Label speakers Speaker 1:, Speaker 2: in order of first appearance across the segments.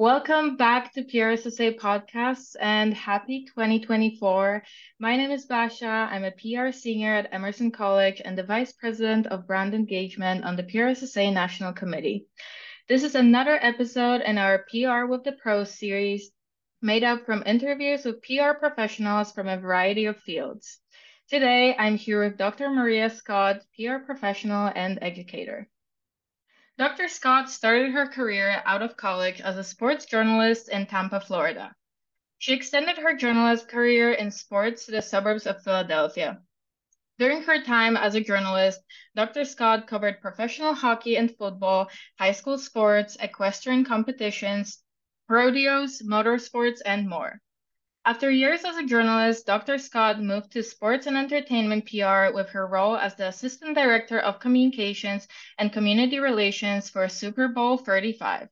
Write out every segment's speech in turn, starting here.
Speaker 1: Welcome back to PRSSA Podcasts and happy 2024. My name is Basha. I'm a PR senior at Emerson College and the Vice President of Brand Engagement on the PRSSA National Committee. This is another episode in our PR with the Pros series made up from interviews with PR professionals from a variety of fields. Today, I'm here with Dr. Maria Scott, PR professional and educator. Dr. Scott started her career out of college as a sports journalist in Tampa, Florida. She extended her journalist career in sports to the suburbs of Philadelphia. During her time as a journalist, Dr. Scott covered professional hockey and football, high school sports, equestrian competitions, rodeos, motorsports, and more. After years as a journalist, Dr. Scott moved to sports and entertainment PR with her role as the Assistant Director of Communications and Community Relations for Super Bowl 35.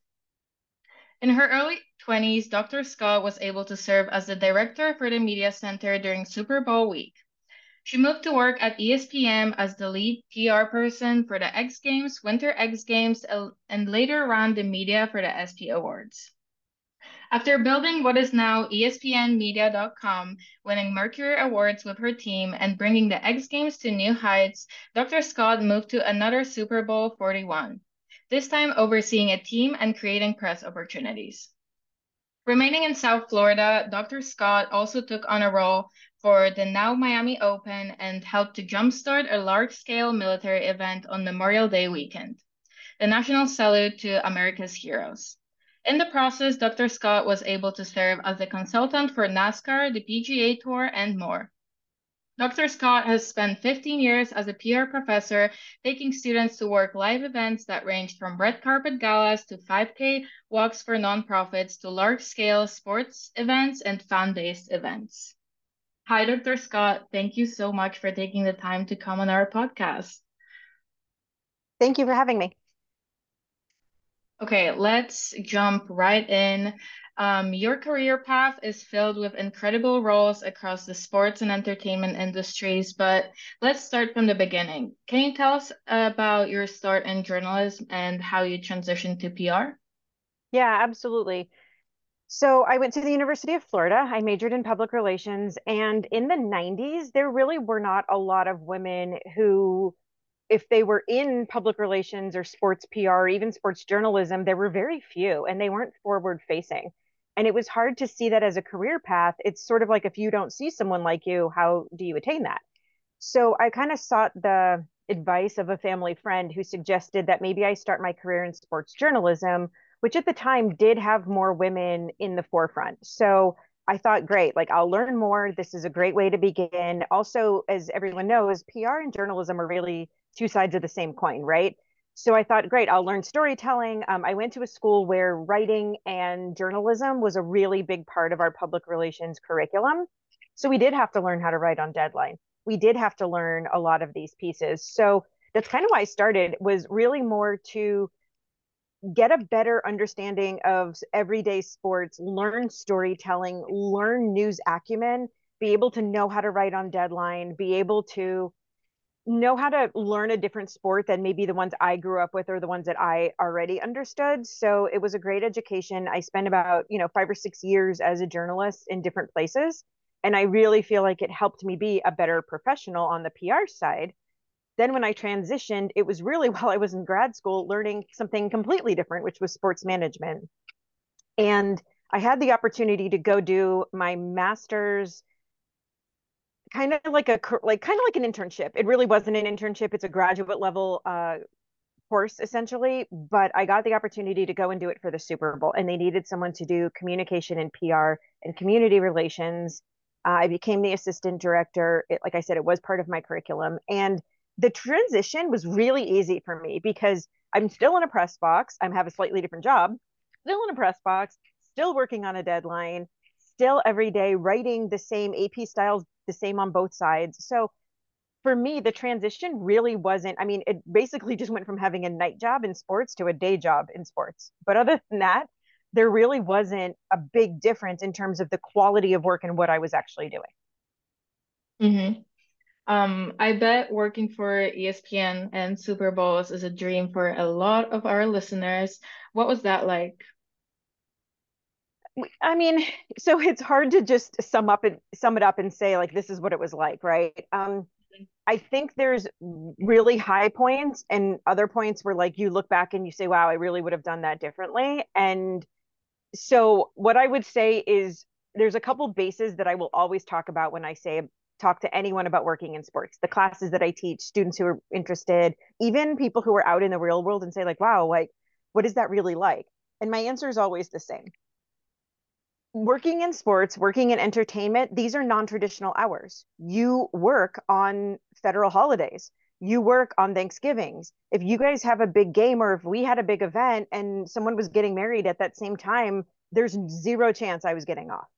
Speaker 1: In her early 20s, Dr. Scott was able to serve as the Director for the Media Center during Super Bowl week. She moved to work at ESPN as the lead PR person for the X Games, Winter X Games, and later ran the media for the ESPY Awards. After building what is now ESPNmedia.com, winning Mercury Awards with her team, and bringing the X Games to new heights, Dr. Scott moved to another Super Bowl 41, this time overseeing a team and creating press opportunities. Remaining in South Florida, Dr. Scott also took on a role for the now Miami Open and helped to jumpstart a large-scale military event on Memorial Day weekend, the National Salute to America's Heroes. In the process, Dr. Scott was able to serve as a consultant for NASCAR, the PGA Tour, and more. Dr. Scott has spent 15 years as a PR professor, taking students to work live events that ranged from red carpet galas to 5K walks for nonprofits to large scale sports events and fan based events. Hi, Dr. Scott. Thank you so much for taking the time to come on our podcast.
Speaker 2: Thank you for having me.
Speaker 1: Okay, let's jump right in. Um, your career path is filled with incredible roles across the sports and entertainment industries, but let's start from the beginning. Can you tell us about your start in journalism and how you transitioned to PR?
Speaker 2: Yeah, absolutely. So I went to the University of Florida. I majored in public relations. And in the 90s, there really were not a lot of women who if they were in public relations or sports PR or even sports journalism, there were very few and they weren't forward facing. And it was hard to see that as a career path. It's sort of like if you don't see someone like you, how do you attain that? So I kind of sought the advice of a family friend who suggested that maybe I start my career in sports journalism, which at the time did have more women in the forefront. So I thought, great, like I'll learn more. This is a great way to begin. Also, as everyone knows, PR and journalism are really two sides of the same coin, right? So I thought, great, I'll learn storytelling. Um, I went to a school where writing and journalism was a really big part of our public relations curriculum. So we did have to learn how to write on deadline. We did have to learn a lot of these pieces. So that's kind of why I started was really more to get a better understanding of everyday sports, learn storytelling, learn news acumen, be able to know how to write on deadline, be able to know how to learn a different sport than maybe the ones I grew up with or the ones that I already understood. So it was a great education. I spent about, you know, 5 or 6 years as a journalist in different places, and I really feel like it helped me be a better professional on the PR side. Then when I transitioned, it was really while I was in grad school learning something completely different, which was sports management. And I had the opportunity to go do my master's kind of like a like kind of like an internship. It really wasn't an internship. It's a graduate level uh, course essentially, but I got the opportunity to go and do it for the Super Bowl, and they needed someone to do communication and PR and community relations. Uh, I became the assistant director. It, like I said, it was part of my curriculum, and the transition was really easy for me because I'm still in a press box. I have a slightly different job, still in a press box, still working on a deadline, still every day writing the same AP styles the same on both sides. So for me, the transition really wasn't, I mean, it basically just went from having a night job in sports to a day job in sports. But other than that, there really wasn't a big difference in terms of the quality of work and what I was actually doing.
Speaker 1: Mm-hmm. Um, I bet working for ESPN and Super Bowls is a dream for a lot of our listeners. What was that like?
Speaker 2: I mean, so it's hard to just sum up and sum it up and say like this is what it was like, right? Um, I think there's really high points and other points where like you look back and you say, wow, I really would have done that differently. And so what I would say is there's a couple bases that I will always talk about when I say talk to anyone about working in sports. The classes that I teach, students who are interested, even people who are out in the real world and say like, wow, like what is that really like? And my answer is always the same working in sports, working in entertainment, these are non traditional hours. You work on federal holidays, you work on Thanksgivings. If you guys have a big game or if we had a big event and someone was getting married at that same time, there's zero chance I was getting off.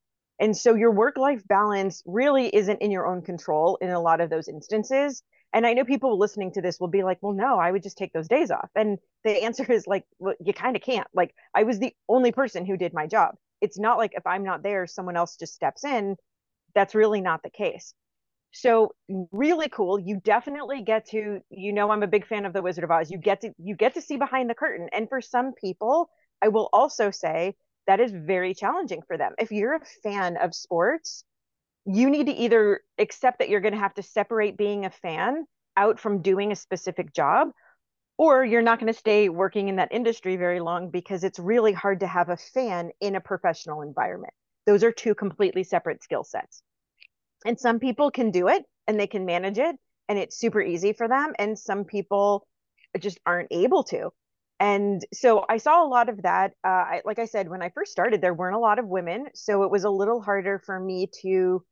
Speaker 2: And so your work life balance really isn't in your own control in a lot of those instances. And I know people listening to this will be like, well, no, I would just take those days off. And the answer is like, well, you kind of can't. Like, I was the only person who did my job it's not like if I'm not there, someone else just steps in. That's really not the case. So really cool. You definitely get to, you know, I'm a big fan of the Wizard of Oz. You get to you get to see behind the curtain. And for some people, I will also say that is very challenging for them. If you're a fan of sports, you need to either accept that you're going to have to separate being a fan out from doing a specific job or you're not going to stay working in that industry very long because it's really hard to have a fan in a professional environment. Those are two completely separate skill sets. And some people can do it and they can manage it and it's super easy for them. And some people just aren't able to. And so I saw a lot of that. Uh, I, like I said, when I first started, there weren't a lot of women. So it was a little harder for me to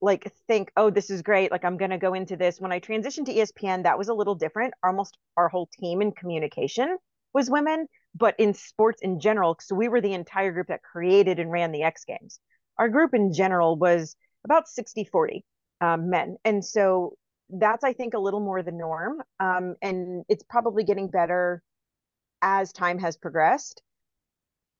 Speaker 2: like think, oh, this is great. Like I'm going to go into this. When I transitioned to ESPN, that was a little different. Almost our whole team in communication was women, but in sports in general, so we were the entire group that created and ran the X Games. Our group in general was about 60 40 um, men. And so that's, I think, a little more the norm. Um, and it's probably getting better as time has progressed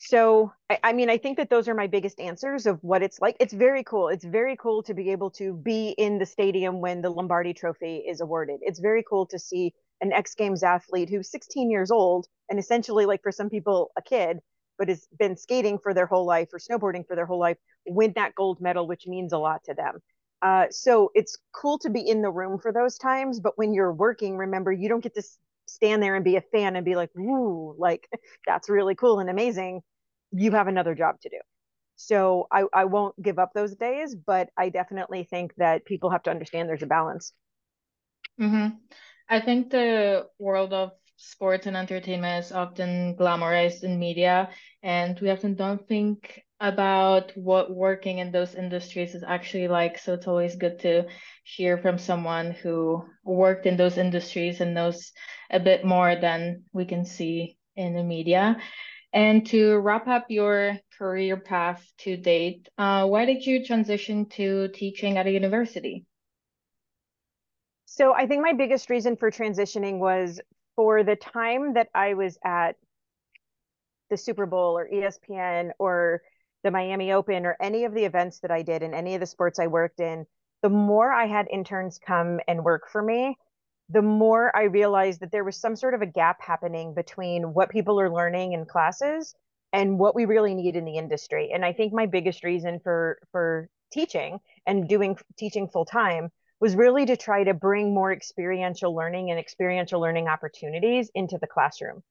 Speaker 2: so I, I, mean i think that those are my biggest answers of what it's like. It's very cool. It's very cool to be able to be in the stadium when the lombardi trophy is awarded. It's very cool to see an x games athlete who's 16 years old and essentially like for some people a kid but has been skating for their whole life or snowboarding for their whole life win that gold medal which means a lot to them. Uh, so it's cool to be in the room for those times but when you're working remember you don't get to stand there and be a fan and be like, "Ooh, like that's really cool and amazing." You have another job to do. So I, I won't give up those days, but I definitely think that people have to understand there's a balance.
Speaker 1: Mm-hmm. I think the world of sports and entertainment is often glamorized in media, and we often don't think about what working in those industries is actually like. So it's always good to hear from someone who worked in those industries and knows a bit more than we can see in the media. And to wrap up your career path to date, uh, why did you transition to teaching at a university?
Speaker 2: So I think my biggest reason for transitioning was for the time that I was at the Super Bowl or ESPN or the Miami Open or any of the events that I did in any of the sports I worked in, the more I had interns come and work for me, the more I realized that there was some sort of a gap happening between what people are learning in classes and what we really need in the industry. And I think my biggest reason for for teaching and doing teaching full time was really to try to bring more experiential learning and experiential learning opportunities into the classroom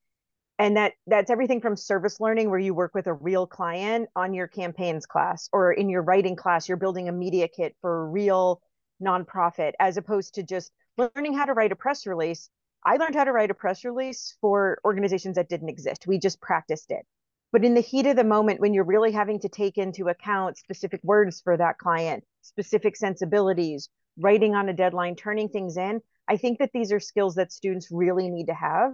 Speaker 2: and that that's everything from service learning where you work with a real client on your campaigns class or in your writing class you're building a media kit for a real nonprofit as opposed to just learning how to write a press release i learned how to write a press release for organizations that didn't exist. We just practiced it. But in the heat of the moment when you're really having to take into account specific words for that client specific sensibilities writing on a deadline turning things in i think that these are skills that students really need to have.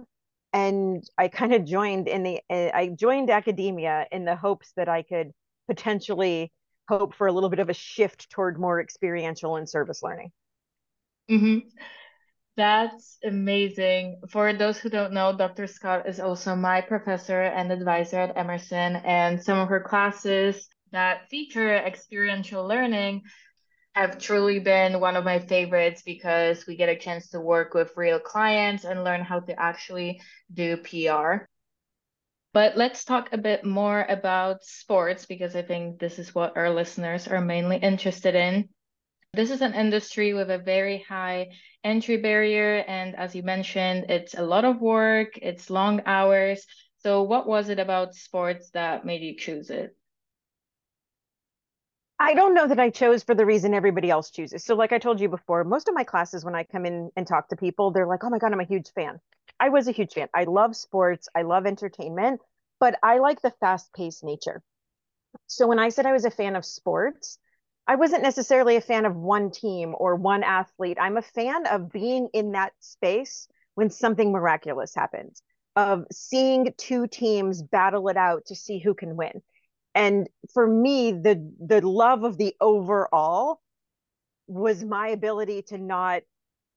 Speaker 2: And I kind of joined in the I joined academia in the hopes that I could potentially hope for a little bit of a shift toward more experiential and service learning.
Speaker 1: Mm-hmm. That's amazing. For those who don't know, Dr. Scott is also my professor and advisor at Emerson, and some of her classes that feature experiential learning have truly been one of my favorites because we get a chance to work with real clients and learn how to actually do PR. But let's talk a bit more about sports because I think this is what our listeners are mainly interested in. This is an industry with a very high entry barrier. And as you mentioned, it's a lot of work, it's long hours. So, what was it about sports that made you choose it?
Speaker 2: I don't know that I chose for the reason everybody else chooses. So, like I told you before, most of my classes, when I come in and talk to people, they're like, oh my God, I'm a huge fan. I was a huge fan. I love sports, I love entertainment, but I like the fast paced nature. So, when I said I was a fan of sports, I wasn't necessarily a fan of one team or one athlete. I'm a fan of being in that space when something miraculous happens, of seeing two teams battle it out to see who can win and for me the the love of the overall was my ability to not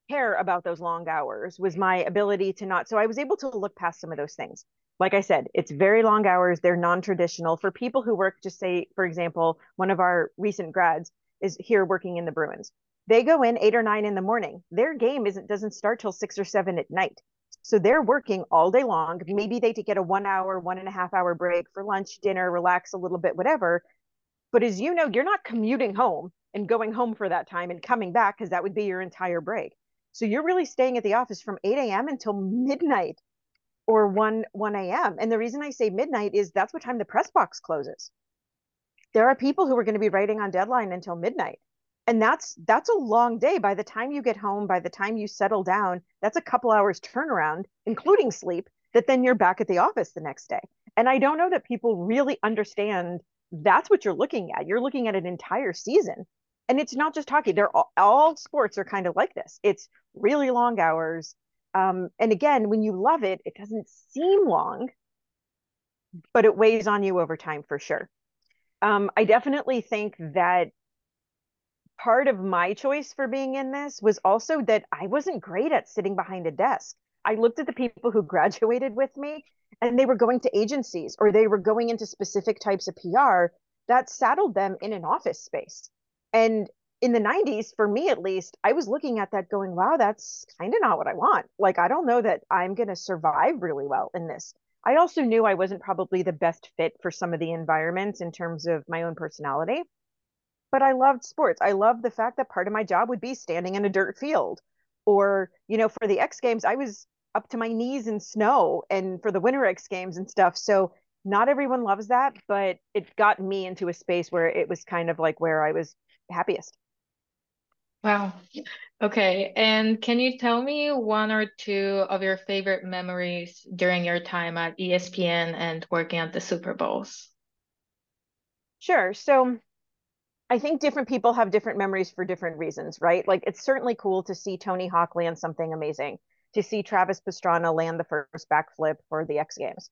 Speaker 2: care about those long hours was my ability to not so i was able to look past some of those things like i said it's very long hours they're non-traditional for people who work just say for example one of our recent grads is here working in the bruins they go in eight or nine in the morning their game isn't doesn't start till six or seven at night so they're working all day long. Maybe they get a one hour, one and a half hour break for lunch, dinner, relax a little bit, whatever. But as you know, you're not commuting home and going home for that time and coming back because that would be your entire break. So you're really staying at the office from 8 a.m. until midnight or 1 1 a.m. And the reason I say midnight is that's what time the press box closes. There are people who are going to be writing on deadline until midnight and that's that's a long day by the time you get home by the time you settle down that's a couple hours turnaround including sleep that then you're back at the office the next day and i don't know that people really understand that's what you're looking at you're looking at an entire season and it's not just hockey they're all, all sports are kind of like this it's really long hours um, and again when you love it it doesn't seem long but it weighs on you over time for sure um, i definitely think that part of my choice for being in this was also that I wasn't great at sitting behind a desk. I looked at the people who graduated with me and they were going to agencies or they were going into specific types of PR that saddled them in an office space. And in the 90s, for me at least, I was looking at that going, wow, that's kind of not what I want. Like, I don't know that I'm going to survive really well in this. I also knew I wasn't probably the best fit for some of the environments in terms of my own personality but I loved sports. I loved the fact that part of my job would be standing in a dirt field. Or, you know, for the X Games, I was up to my knees in snow and for the Winter X Games and stuff. So not everyone loves that, but it got me into a space where it was kind of like where I was happiest.
Speaker 1: Wow. Okay. And can you tell me one or two of your favorite memories during your time at ESPN and working at the Super Bowls?
Speaker 2: Sure. So I think different people have different memories for different reasons, right? Like it's certainly cool to see Tony Hawk land something amazing, to see Travis Pastrana land the first backflip for the X Games.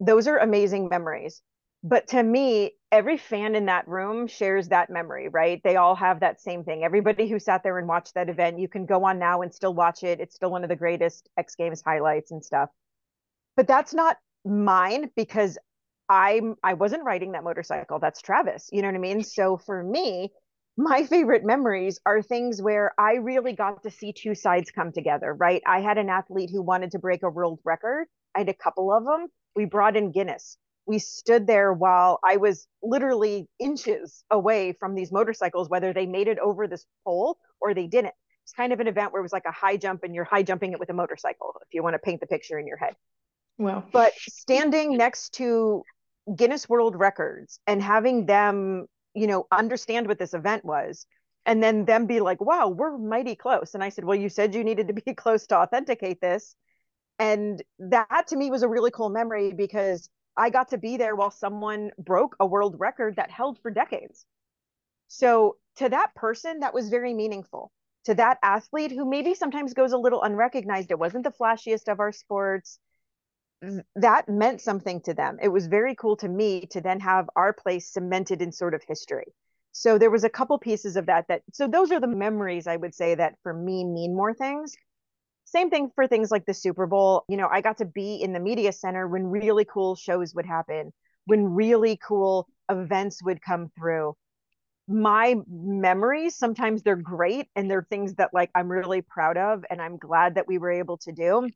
Speaker 2: Those are amazing memories. But to me, every fan in that room shares that memory, right? They all have that same thing. Everybody who sat there and watched that event, you can go on now and still watch it. It's still one of the greatest X Games highlights and stuff. But that's not mine because I'm I wasn't riding that motorcycle. That's Travis. You know what I mean? So for me, my favorite memories are things where I really got to see two sides come together, right? I had an athlete who wanted to break a world record. I had a couple of them. We brought in Guinness. We stood there while I was literally inches away from these motorcycles, whether they made it over this pole or they didn't. It's kind of an event where it was like a high jump and you're high jumping it with a motorcycle, if you want to paint the picture in your head.
Speaker 1: Well,
Speaker 2: but standing next to Guinness World Records and having them, you know, understand what this event was and then them be like, wow, we're mighty close. And I said, well, you said you needed to be close to authenticate this. And that to me was a really cool memory because I got to be there while someone broke a world record that held for decades. So to that person, that was very meaningful. To that athlete who maybe sometimes goes a little unrecognized, it wasn't the flashiest of our sports that meant something to them. It was very cool to me to then have our place cemented in sort of history. So there was a couple pieces of that that so those are the memories I would say that for me mean more things. Same thing for things like the Super Bowl. You know, I got to be in the media center when really cool shows would happen, when really cool events would come through. My memories, sometimes they're great and they're things that like I'm really proud of and I'm glad that we were able to do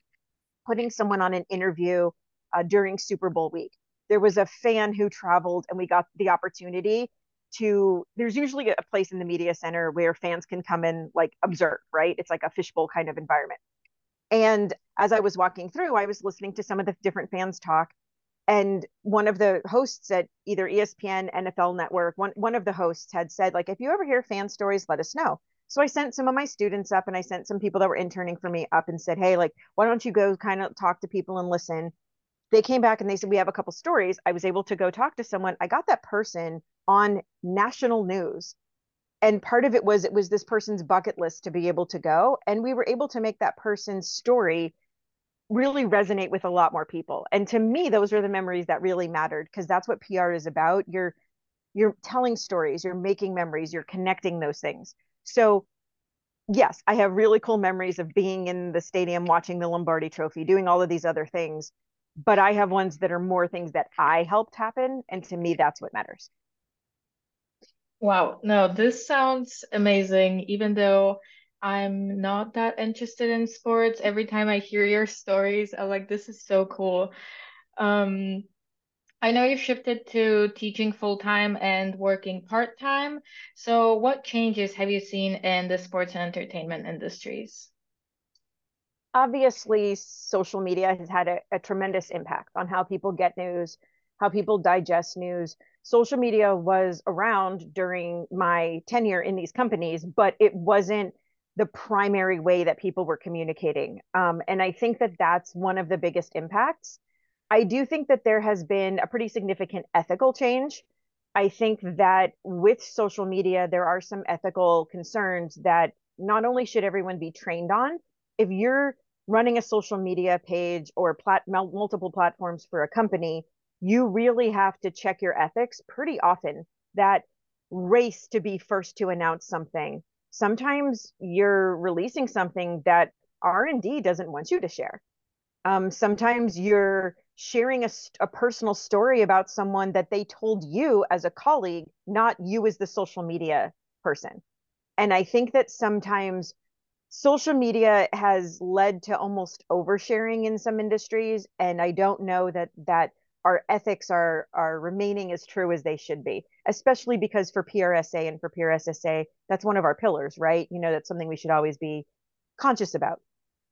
Speaker 2: putting someone on an interview uh, during Super Bowl week. There was a fan who traveled, and we got the opportunity to. There's usually a place in the media center where fans can come and like observe, right? It's like a fishbowl kind of environment. And as I was walking through, I was listening to some of the different fans talk. And one of the hosts at either ESPN, NFL Network, one, one of the hosts had said, like, if you ever hear fan stories, let us know. So I sent some of my students up and I sent some people that were interning for me up and said, hey, like, why don't you go kind of talk to people and listen? They came back and they said, we have a couple stories. I was able to go talk to someone. I got that person on national news. And part of it was it was this person's bucket list to be able to go. And we were able to make that person's story really resonate with a lot more people. And to me, those are the memories that really mattered because that's what PR is about. You're you're telling stories, you're making memories, you're connecting those things. So, yes, I have really cool memories of being in the stadium watching the Lombardi trophy, doing all of these other things. But I have ones that are more things that I helped happen. And to me, that's what matters.
Speaker 1: Wow. No, this sounds amazing. Even though I'm not that interested in sports, every time I hear your stories, I'm like, this is so cool. Um, I know you've shifted to teaching full time and working part time. So, what changes have you seen in the sports and entertainment industries?
Speaker 2: Obviously, social media has had a, a tremendous impact on how people get news, how people digest news. Social media was around during my tenure in these companies, but it wasn't the primary way that people were communicating. Um, and I think that that's one of the biggest impacts I do think that there has been a pretty significant ethical change. I think that with social media, there are some ethical concerns that not only should everyone be trained on, if you're running a social media page or plat- multiple platforms for a company, you really have to check your ethics pretty often. That race to be first to announce something. Sometimes you're releasing something that R&D doesn't want you to share. Um, sometimes you're sharing a, a personal story about someone that they told you as a colleague, not you as the social media person. And I think that sometimes social media has led to almost oversharing in some industries. And I don't know that that our ethics are are remaining as true as they should be, especially because for PRSA and for PRSSA, that's one of our pillars, right? You know, that's something we should always be conscious about.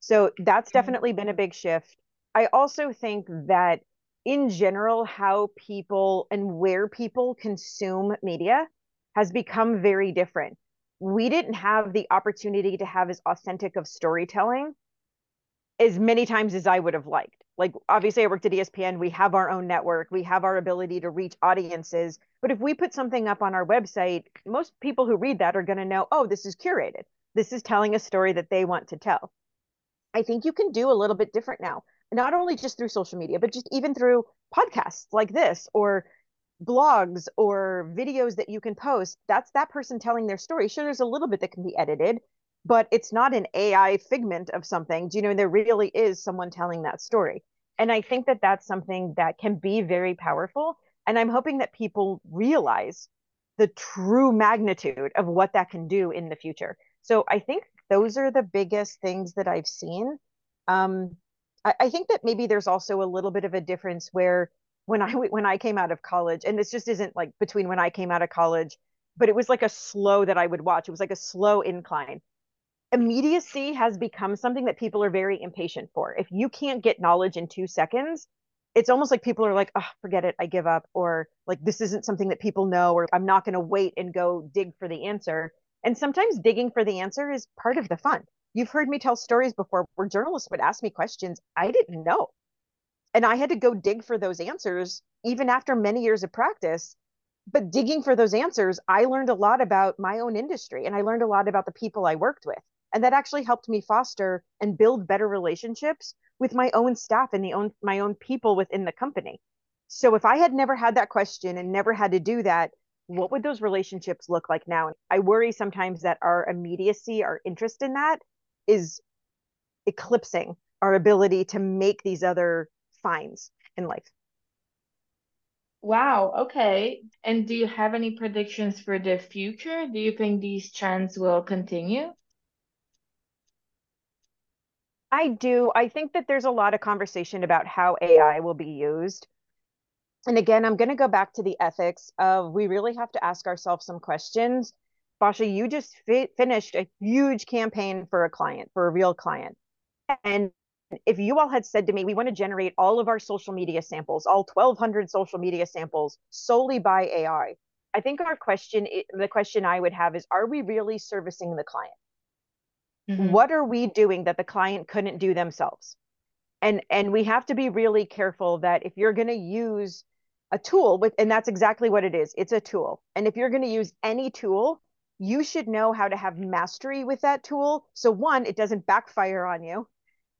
Speaker 2: So that's mm-hmm. definitely been a big shift. I also think that in general, how people and where people consume media has become very different. We didn't have the opportunity to have as authentic of storytelling as many times as I would have liked. Like, obviously, I worked at ESPN. We have our own network, we have our ability to reach audiences. But if we put something up on our website, most people who read that are going to know, oh, this is curated. This is telling a story that they want to tell. I think you can do a little bit different now not only just through social media, but just even through podcasts like this or blogs or videos that you can post. That's that person telling their story. Sure, there's a little bit that can be edited, but it's not an AI figment of something. Do you know, there really is someone telling that story. And I think that that's something that can be very powerful. And I'm hoping that people realize the true magnitude of what that can do in the future. So I think those are the biggest things that I've seen. Um, I, I think that maybe there's also a little bit of a difference where when I when I came out of college, and this just isn't like between when I came out of college, but it was like a slow that I would watch. It was like a slow incline. Immediacy has become something that people are very impatient for. If you can't get knowledge in two seconds, it's almost like people are like, oh, forget it, I give up, or like this isn't something that people know, or I'm not going to wait and go dig for the answer. And sometimes digging for the answer is part of the fun. You've heard me tell stories before where journalists would ask me questions I didn't know. And I had to go dig for those answers, even after many years of practice. But digging for those answers, I learned a lot about my own industry and I learned a lot about the people I worked with. And that actually helped me foster and build better relationships with my own staff and the own my own people within the company. So if I had never had that question and never had to do that, what would those relationships look like now? I worry sometimes that our immediacy, our interest in that is eclipsing our ability to make these other finds in life.
Speaker 1: Wow, okay. And do you have any predictions for the future? Do you think these trends will continue?
Speaker 2: I do. I think that there's a lot of conversation about how AI will be used. And again, I'm going to go back to the ethics of we really have to ask ourselves some questions. Basha, you just fi- finished a huge campaign for a client, for a real client. And if you all had said to me, we want to generate all of our social media samples, all 1,200 social media samples solely by AI, I think our question, eh, the question I would have is, are we really servicing the client? Mm-hmm. What are we doing that the client couldn't do themselves? And and we have to be really careful that if you're going to use a tool with and that's exactly what it is. It's a tool. And if you're going to use any tool, you should know how to have mastery with that tool. So one, it doesn't backfire on you,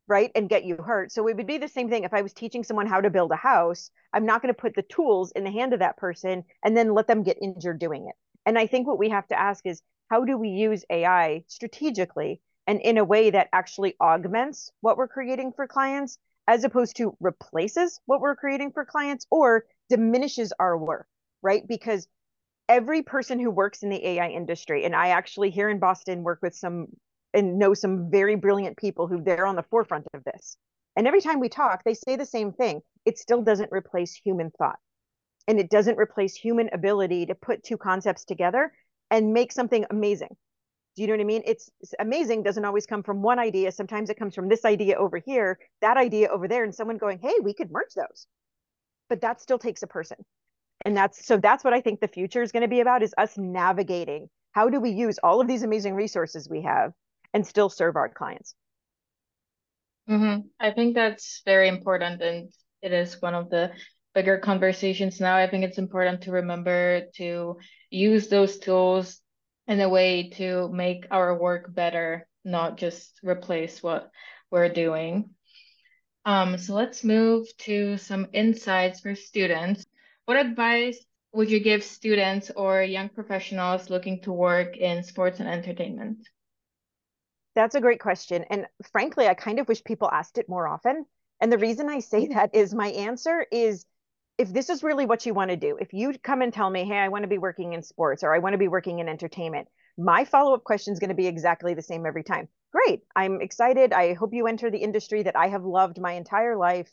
Speaker 2: right? And get you hurt. So it would be the same thing if I was teaching someone how to build a house, I'm not going to put the tools in the hand of that person and then let them get injured doing it. And I think what we have to ask is how do we use AI strategically and in a way that actually augments what we're creating for clients as opposed to replaces what we're creating for clients or diminishes our work, right? Because every person who works in the AI industry, and I actually here in Boston work with some and know some very brilliant people who they're on the forefront of this. And every time we talk, they say the same thing. It still doesn't replace human thought. And it doesn't replace human ability to put two concepts together and make something amazing. Do you know what I mean? It's, it's, amazing doesn't always come from one idea. Sometimes it comes from this idea over here, that idea over there, and someone going, hey, we could merge those. But that still takes a person. And that's so that's what I think the future is going to be about is us navigating how do we use all of these amazing resources we have and still serve our clients.
Speaker 1: Mm-hmm. I think that's very important. And it is one of the bigger conversations now. I think it's important to remember to use those tools in a way to make our work better, not just replace what we're doing. Um, so let's move to some insights for students. What advice would you give students or young professionals looking to work in sports and entertainment?
Speaker 2: That's a great question. And frankly, I kind of wish people asked it more often. And the reason I say that is my answer is if this is really what you want to do, if you come and tell me, hey, I want to be working in sports or I want to be working in entertainment, my follow up question is going to be exactly the same every time. Great. I'm excited. I hope you enter the industry that I have loved my entire life.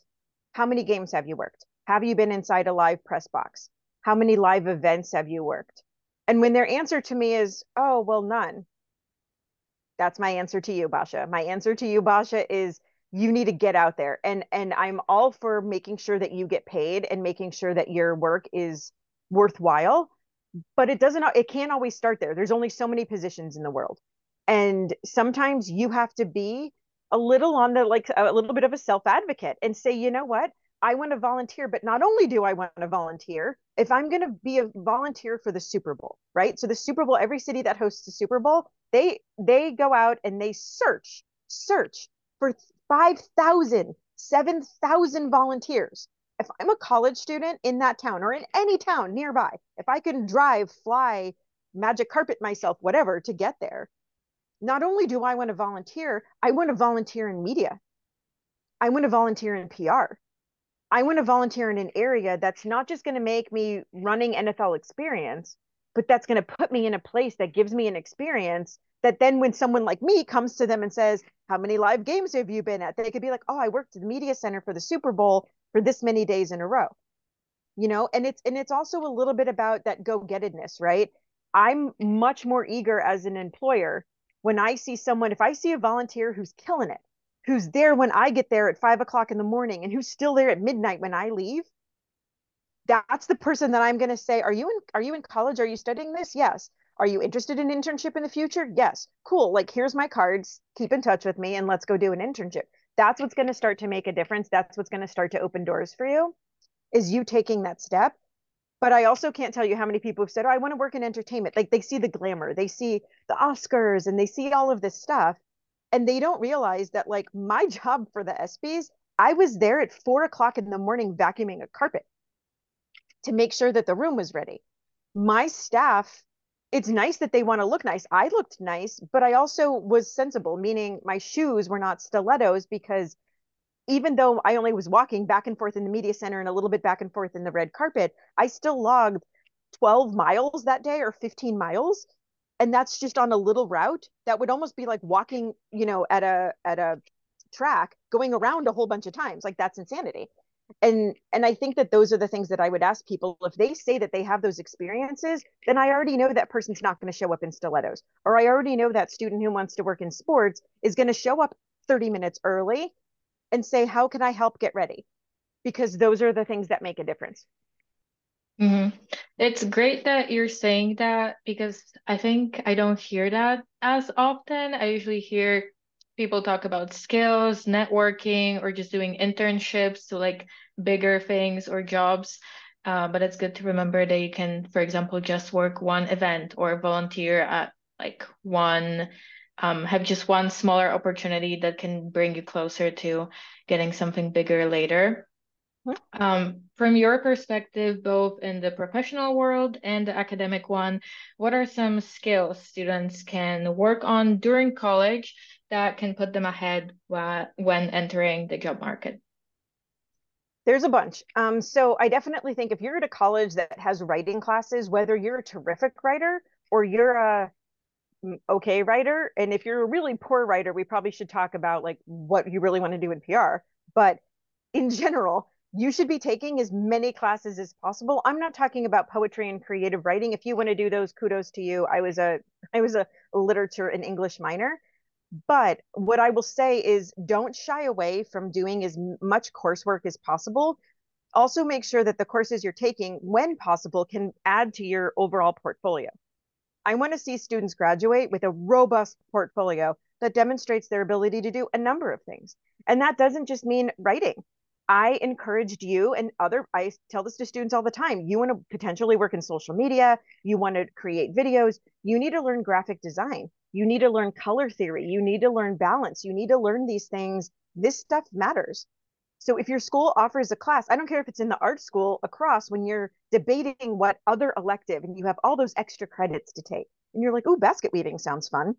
Speaker 2: How many games have you worked? Have you been inside a live press box? How many live events have you worked? And when their answer to me is, oh, well, none, that's my answer to you, Basha. My answer to you, Basha, is you need to get out there and and i'm all for making sure that you get paid and making sure that your work is worthwhile but it doesn't it can't always start there. There's only so many positions in the world and sometimes you have to be a little on the like a little bit of a self advocate and say you know what? I want to volunteer but not only do i want to volunteer if i'm going to be a volunteer for the super bowl right? So the super bowl every city that hosts the super bowl they they go out and they search search for 5,000, 7,000 volunteers. If I'm a college student in that town or in any town nearby, if I can drive, fly, magic carpet myself, whatever, to get there, not only do I want to volunteer, I want to volunteer in media. I want to volunteer in PR. I want to volunteer in an area that's not just going to make me running NFL experience, but that's going to put me in a place that gives me an experience that then when someone like me comes to them and says, How many live games have you been at? They could be like, Oh, I worked at the media center for the Super Bowl for this many days in a row. You know, and it's and it's also a little bit about that go-gettedness, right? I'm much more eager as an employer when I see someone, if I see a volunteer who's killing it, who's there when I get there at five o'clock in the morning and who's still there at midnight when I leave, that's the person that I'm going to say, are you in, are you in college? Are you studying this? Yes. Are you interested in internship in the future? Yes. Cool. Like, here's my cards. Keep in touch with me and let's go do an internship. That's what's going to start to make a difference. That's what's going to start to open doors for you is you taking that step. But I also can't tell you how many people have said, Oh, I want to work in entertainment. Like, they see the glamour, they see the Oscars, and they see all of this stuff. And they don't realize that, like, my job for the ESPYs, I was there at four o'clock in the morning vacuuming a carpet to make sure that the room was ready. My staff it's nice that they want to look nice. I looked nice, but I also was sensible, meaning my shoes were not stilettos because even though I only was walking back and forth in the media center and a little bit back and forth in the red carpet, I still logged 12 miles that day or 15 miles. And that's just on a little route that would almost be like walking, you know, at a at a track going around a whole bunch of times. Like that's insanity. And and I think that those are the things that I would ask people. If they say that they have those experiences, then I already know that person's not going to show up in stilettos. Or I already know that student who wants to work in sports is going to show up 30 minutes early and say, How can I help get ready? Because those are the things that make a difference.
Speaker 1: Mm-hmm. It's great that you're saying that because I think I don't hear that as often. I usually hear people talk about skills, networking, or just doing internships to like bigger things or jobs. Uh, but it's good to remember that you can, for example, just work one event or volunteer at like one, um, have just one smaller opportunity that can bring you closer to getting something bigger later. Um, from your perspective, both in the professional world and the academic one, what are some skills students can work on during college that can put them ahead when entering the job market?
Speaker 2: There's a bunch. Um, so I definitely think if you're at a college that has writing classes, whether you're a terrific writer or you're a mm, okay writer, and if you're a really poor writer, we probably should talk about like what you really want to do in PR. But in general, you should be taking as many classes as possible. I'm not talking about poetry and creative writing. If you want to do those, kudos to you. I was a I was a literature and English minor. But what I will say is don't shy away from doing as much coursework as possible. Also make sure that the courses you're taking, when possible, can add to your overall portfolio. I want to see students graduate with a robust portfolio that demonstrates their ability to do a number of things. And that doesn't just mean writing. I encouraged you and other, I tell this to students all the time. You want to potentially work in social media, you want to create videos, you need to learn graphic design, you need to learn color theory, you need to learn balance, you need to learn these things. This stuff matters. So if your school offers a class, I don't care if it's in the art school across when you're debating what other elective and you have all those extra credits to take, and you're like, oh, basket weaving sounds fun,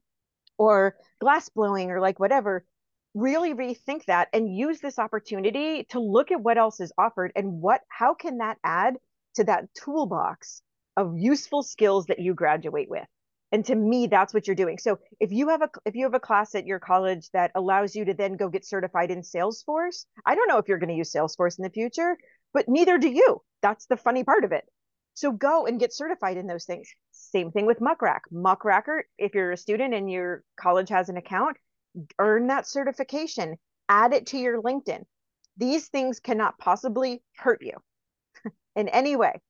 Speaker 2: or glass blowing, or like whatever really rethink that and use this opportunity to look at what else is offered and what how can that add to that toolbox of useful skills that you graduate with and to me that's what you're doing. So if you have a if you have a class at your college that allows you to then go get certified in salesforce i don't know if you're going to use salesforce in the future but neither do you. That's the funny part of it. So go and get certified in those things. Same thing with Muck Rack. Muckracker if you're a student and your college has an account earn that certification, add it to your LinkedIn. These things cannot possibly hurt you in any way.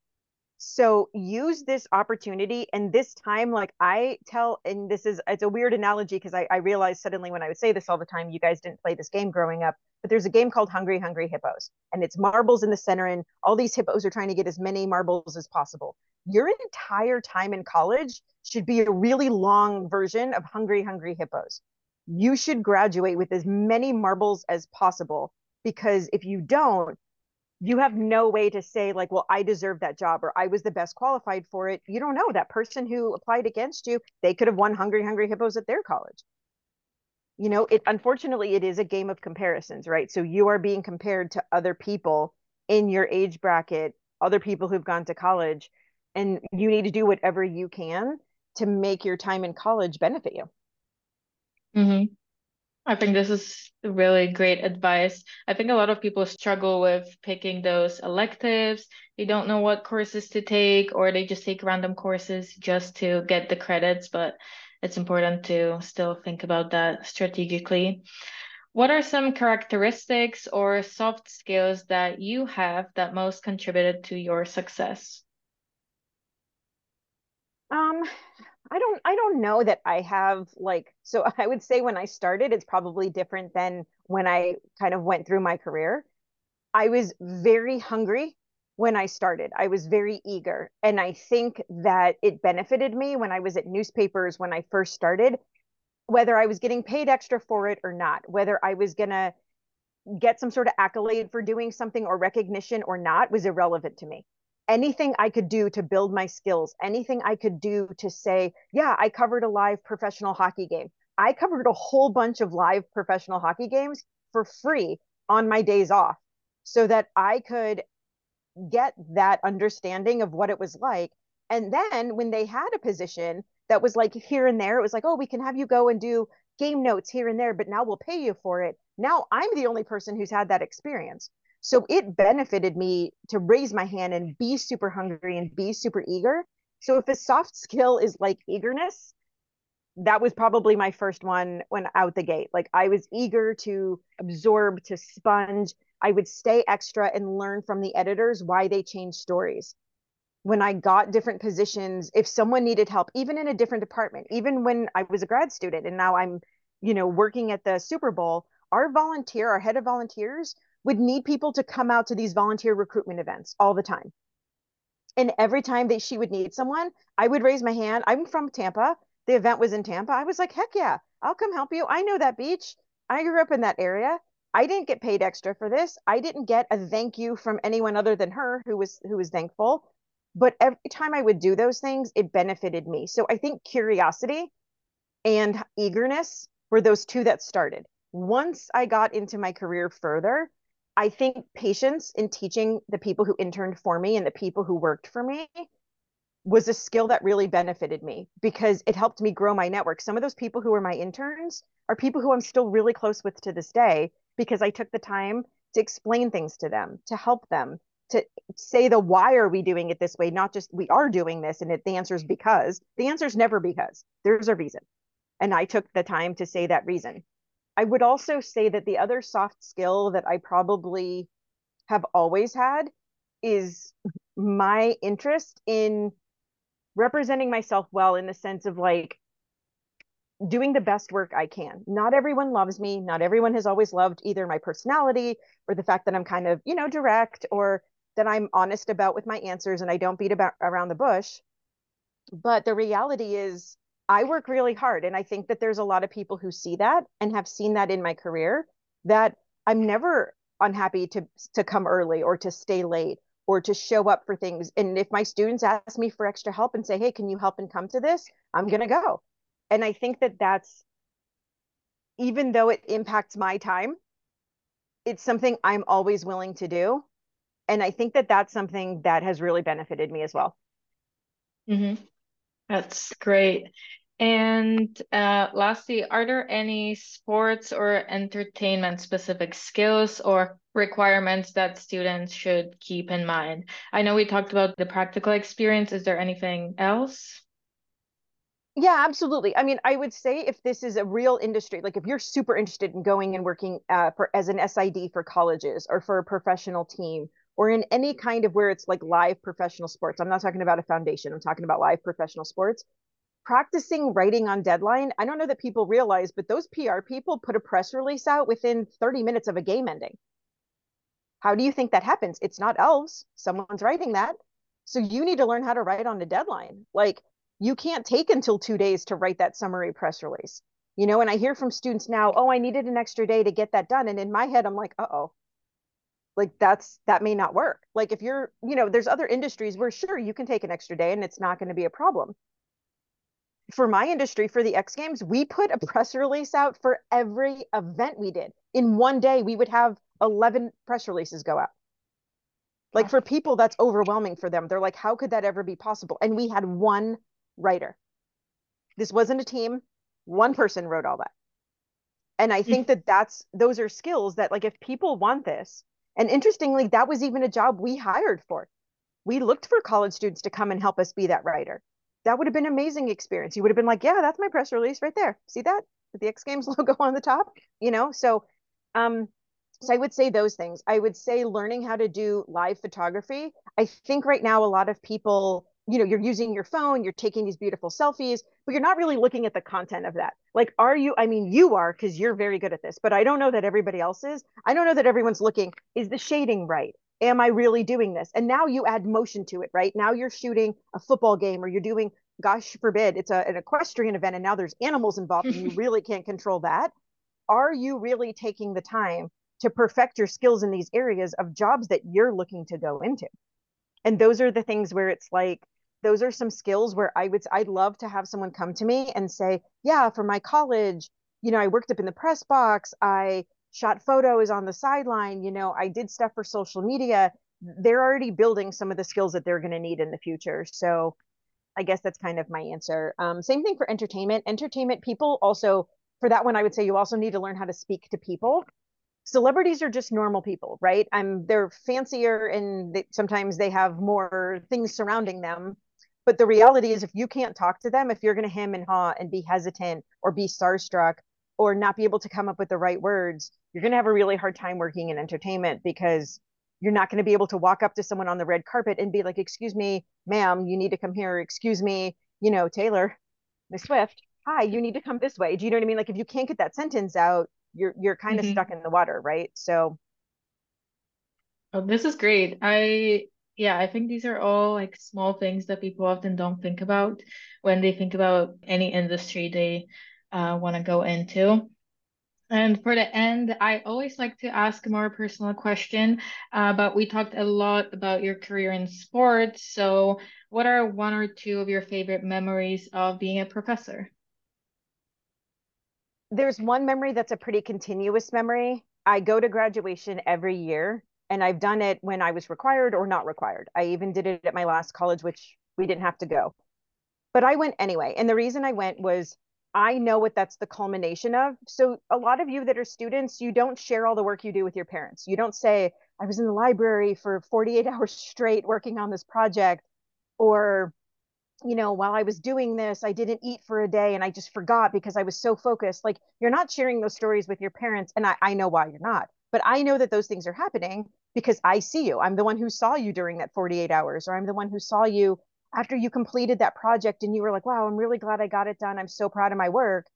Speaker 2: So use this opportunity and this time, like I tell, and this is it's a weird analogy because I, I realized suddenly when I would say this all the time, you guys didn't play this game growing up, but there's a game called Hungry Hungry Hippos, and it's marbles in the center, and all these hippos are trying to get as many marbles as possible. Your entire time in college should be a really long version of Hungry Hungry Hippos you should graduate with as many marbles as possible because if you don't you have no way to say like well i deserve that job or i was the best qualified for it. You don't know that person who applied against you they could have won hungry hungry hippos at their college. You know it unfortunately it is a game of comparisons right? So you are being compared to other people in your age bracket other people who've gone to college and you need to do whatever you can to make your time in college benefit you.
Speaker 1: Mm-hmm. I think this is really great advice. I think a lot of people struggle with picking those electives. They don't know what courses to take, or they just take random courses just to get the credits. But it's important to still think about that strategically. What are some characteristics or soft skills that you have that most contributed to your success?
Speaker 2: Um, I don't I don't know that I have like so I would say when I started it's probably different than when I kind of went through my career. I was very hungry when I started. I was very eager and I think that it benefited me when I was at newspapers when I first started whether I was getting paid extra for it or not, whether I was going to get some sort of accolade for doing something or recognition or not was irrelevant to me anything I could do to build my skills, anything I could do to say, yeah, I covered a live professional hockey game. I covered a whole bunch of live professional hockey games for free on my days off so that I could get that understanding of what it was like. And then when they had a position that was like here and there, it was like, oh, we can have you go and do game notes here and there, but now we'll pay you for it. Now I'm the only person who's had that experience. So it benefited me to raise my hand and be super hungry and be super eager. So if a soft skill is like eagerness, that was probably my first one when out the gate. Like I was eager to absorb, to sponge. I would stay extra and learn from the editors why they changed stories. When I got different positions, if someone needed help, even in a different department, even when I was a grad student and now I'm, you know, working at the Super Bowl, our volunteer, our head of volunteers would need people to come out to these volunteer recruitment events all the time. And every time that she would need someone, I would raise my hand. I'm from Tampa the event was in Tampa, I was like, heck yeah, I'll come help you. I know that beach. I grew up in that area. I didn't get paid extra for this. I didn't get a thank you from anyone other than her who was who was thankful. But every time I would do those things, it benefited me. So I think curiosity and eagerness were those two that started. Once I got into my career further, I think patience in teaching the people who interned for me and the people who worked for me was a skill that really benefited me because it helped me grow my network. Some of those people who were my interns are people who I'm still really close with to this day because I took the time to explain things to them, to help them, to say the why are we doing it this way, not just we are doing this and it, the answer is because. The answer is never because. There's a reason. And I took the time to say that reason. I would also say that the other soft skill that I probably have always had is my interest in representing myself well in the sense of like doing the best work I can. Not everyone loves me. Not everyone has always loved either my personality or the fact that I'm kind of, you know, direct or that I'm honest about with my answers and I don't beat about around the bush. But the reality is I work really hard and I think that there's a lot of people who see that and have seen that in my career that I'm never unhappy to to come early or to stay late or to show up for things. And if my students ask me for extra help and say, hey, can you help and come to this? I'm going to go. And I think that that's, even though it impacts my time, it's something I'm always willing to do. And I think that that's something that has really benefited me as well.
Speaker 1: Mm-hmm. That's great. And uh, lastly, are there any sports or entertainment specific skills or requirements that students should keep in mind? I know we talked about the practical experience. Is there anything else?
Speaker 2: Yeah, absolutely. I mean, I would say if this is a real industry, like if you're super interested in going and working uh, for as an SID for colleges or for a professional team or in any kind of where it's like live professional sports. I'm not talking about a foundation. I'm talking about live professional sports practicing writing on deadline. I don't know that people realize, but those PR people put a press release out within 30 minutes of a game ending. How do you think that happens? It's not elves. Someone's writing that. So you need to learn how to write on a deadline. Like you can't take until two days to write that summary press release. You know, and I hear from students now, oh, I needed an extra day to get that done. And in my head, I'm like, uh oh, like that's that may not work. Like if you're, you know, there's other industries where sure you can take an extra day and it's not going to be a problem for my industry for the X Games, we put a press release out for every event we did. In one day, we would have 11 press releases go out. Like for people, that's overwhelming for them. They're like, how could that ever be possible? And we had one writer. This wasn't a team. One person wrote all that. And I think that that's those are skills that like if people want this, and interestingly, that was even a job we hired for. We looked for college students to come and help us be that writer that would have been an amazing experience. You would have been like, yeah, that's my press release right there. See that? With the X Games logo on the top, you know? So um so I would say those things. I would say learning how to do live photography. I think right now a lot of people, you know, you're using your phone, you're taking these beautiful selfies, but you're not really looking at the content of that. Like, are you? I mean, you are because you're very good at this, but I don't know that everybody else is. I don't know that everyone's looking. Is the shading right? am I really doing this? And now you add motion to it, right? Now you're shooting a football game or you're doing, gosh forbid, it's a, an equestrian event and now there's animals involved and you really can't control that. Are you really taking the time to perfect your skills in these areas of jobs that you're looking to go into? And those are the things where it's like, those are some skills where I would, I'd love to have someone come to me and say, yeah, for my college, you know, I worked up in the press box. I shot photos on the sideline you know i did stuff for social media they're already building some of the skills that they're going to need in the future so i guess that's kind of my answer um, same thing for entertainment entertainment people also for that one i would say you also need to learn how to speak to people celebrities are just normal people, right? I'm they're fancier and they, sometimes they have more things surrounding them. But the reality is, if you can't talk to them, if you're going to hem and haw and be hesitant or be starstruck or not be able to come up with the right words, you're going to have a really hard time working in entertainment because you're not going to be able to walk up to someone on the red carpet and be like, "Excuse me, ma'am, you need to come here. Excuse me, you know, Taylor, Miss Swift, hi, you need to come this way." Do you know what I mean? Like if you can't get that sentence out, you're you're kind of mm-hmm. stuck in the water, right? So
Speaker 1: Oh, this is great. I yeah, I think these are all like small things that people often don't think about when they think about any industry they uh, want to go into. And for the end, I always like to ask a more personal question, uh, but we talked a lot about your career in sports. So, what are one or two of your favorite memories of being a professor?
Speaker 2: There's one memory that's a pretty continuous memory. I go to graduation every year, and I've done it when I was required or not required. I even did it at my last college, which we didn't have to go. But I went anyway. And the reason I went was I know what that's the culmination of. So a lot of you that are students, you don't share all the work you do with your parents. You don't say, I was in the library for 48 hours straight working on this project, or, you know, while I was doing this, I didn't eat for a day and I just forgot because I was so focused. Like you're not sharing those stories with your parents. And I, I know why you're not. But I know that those things are happening because I see you. I'm the one who saw you during that 48 hours, or I'm the one who saw you after you completed that project and you were like, wow, I'm really glad I got it done. I'm so proud of my work.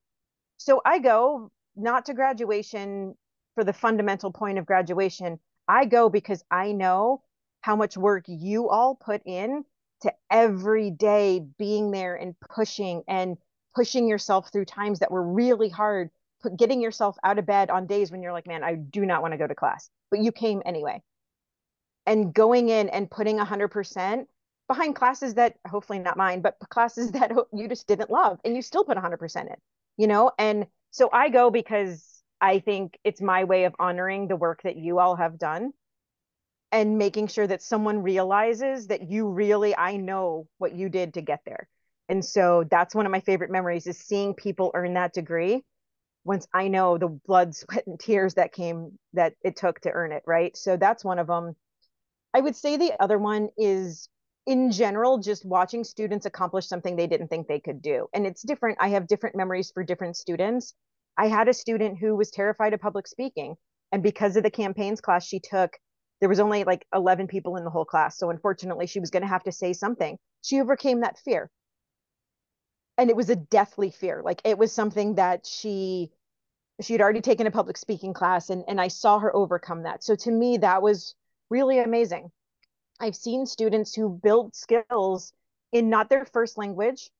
Speaker 2: So I go not to graduation for the fundamental point of graduation. I go because I know how much work you all put in to every day being there and pushing and pushing yourself through times that were really hard, getting yourself out of bed on days when you're like, man, I do not want to go to class, but you came anyway. And going in and putting 100% behind classes that hopefully not mine, but classes that you just didn't love and you still put 100% in, you know? And so I go because I think it's my way of honoring the work that you all have done and making sure that someone realizes that you really, I know what you did to get there. And so that's one of my favorite memories is seeing people earn that degree once I know the blood, sweat, and tears that came that it took to earn it, right? So that's one of them. I would say the other one is in general, just watching students accomplish something they didn't think they could do. And it's different. I have different memories for different students. I had a student who was terrified of public speaking. And because of the campaigns class she took, there was only like 11 people in the whole class. So unfortunately, she was going to have to say something. She overcame that fear. And it was a deathly fear. Like it was something that she she had already taken a public speaking class and, and I saw her overcome that. So to me, that was really amazing. I've seen students who build skills in not their first language,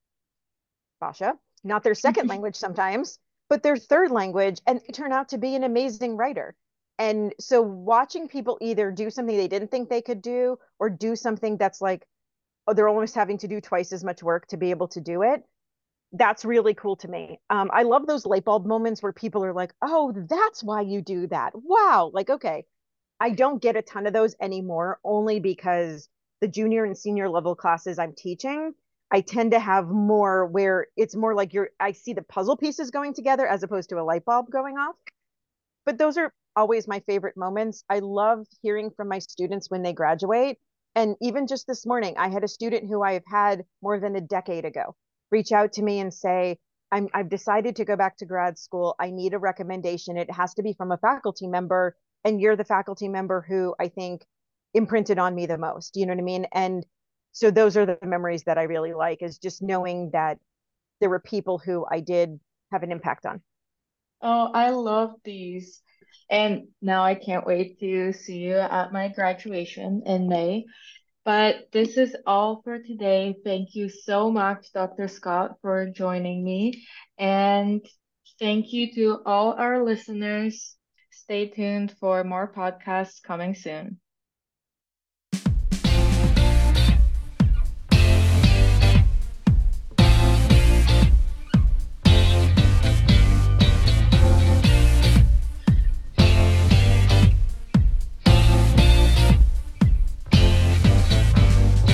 Speaker 2: Basha, not their second language sometimes, but their third language, and they turn out to be an amazing writer. And so watching people either do something they didn't think they could do or do something that's like, oh, they're almost having to do twice as much work to be able to do it. That's really cool to me. Um, I love those light bulb moments where people are like, oh, that's why you do that. Wow. Like, okay, I don't get a ton of those anymore, only because the junior and senior level classes I'm teaching, I tend to have more where it's more like you're, I see the puzzle pieces going together as opposed to a light bulb going off. But those are always my favorite moments. I love hearing from my students when they graduate. And even just this morning, I had a student who I have had more than a decade ago reach out to me and say, I'm, I've decided to go back to grad school. I need a recommendation. It has to be from a faculty member and you're the faculty member who I think imprinted on me the most. You know what I mean? And so those are the memories that I really like is just knowing that there were people who I did have an impact on.
Speaker 1: Oh, I love these. And now I can't wait to see you at my graduation in May. But this is all for today. Thank you so much, Dr. Scott, for joining me. And thank you to all our listeners. Stay tuned for more podcasts coming soon.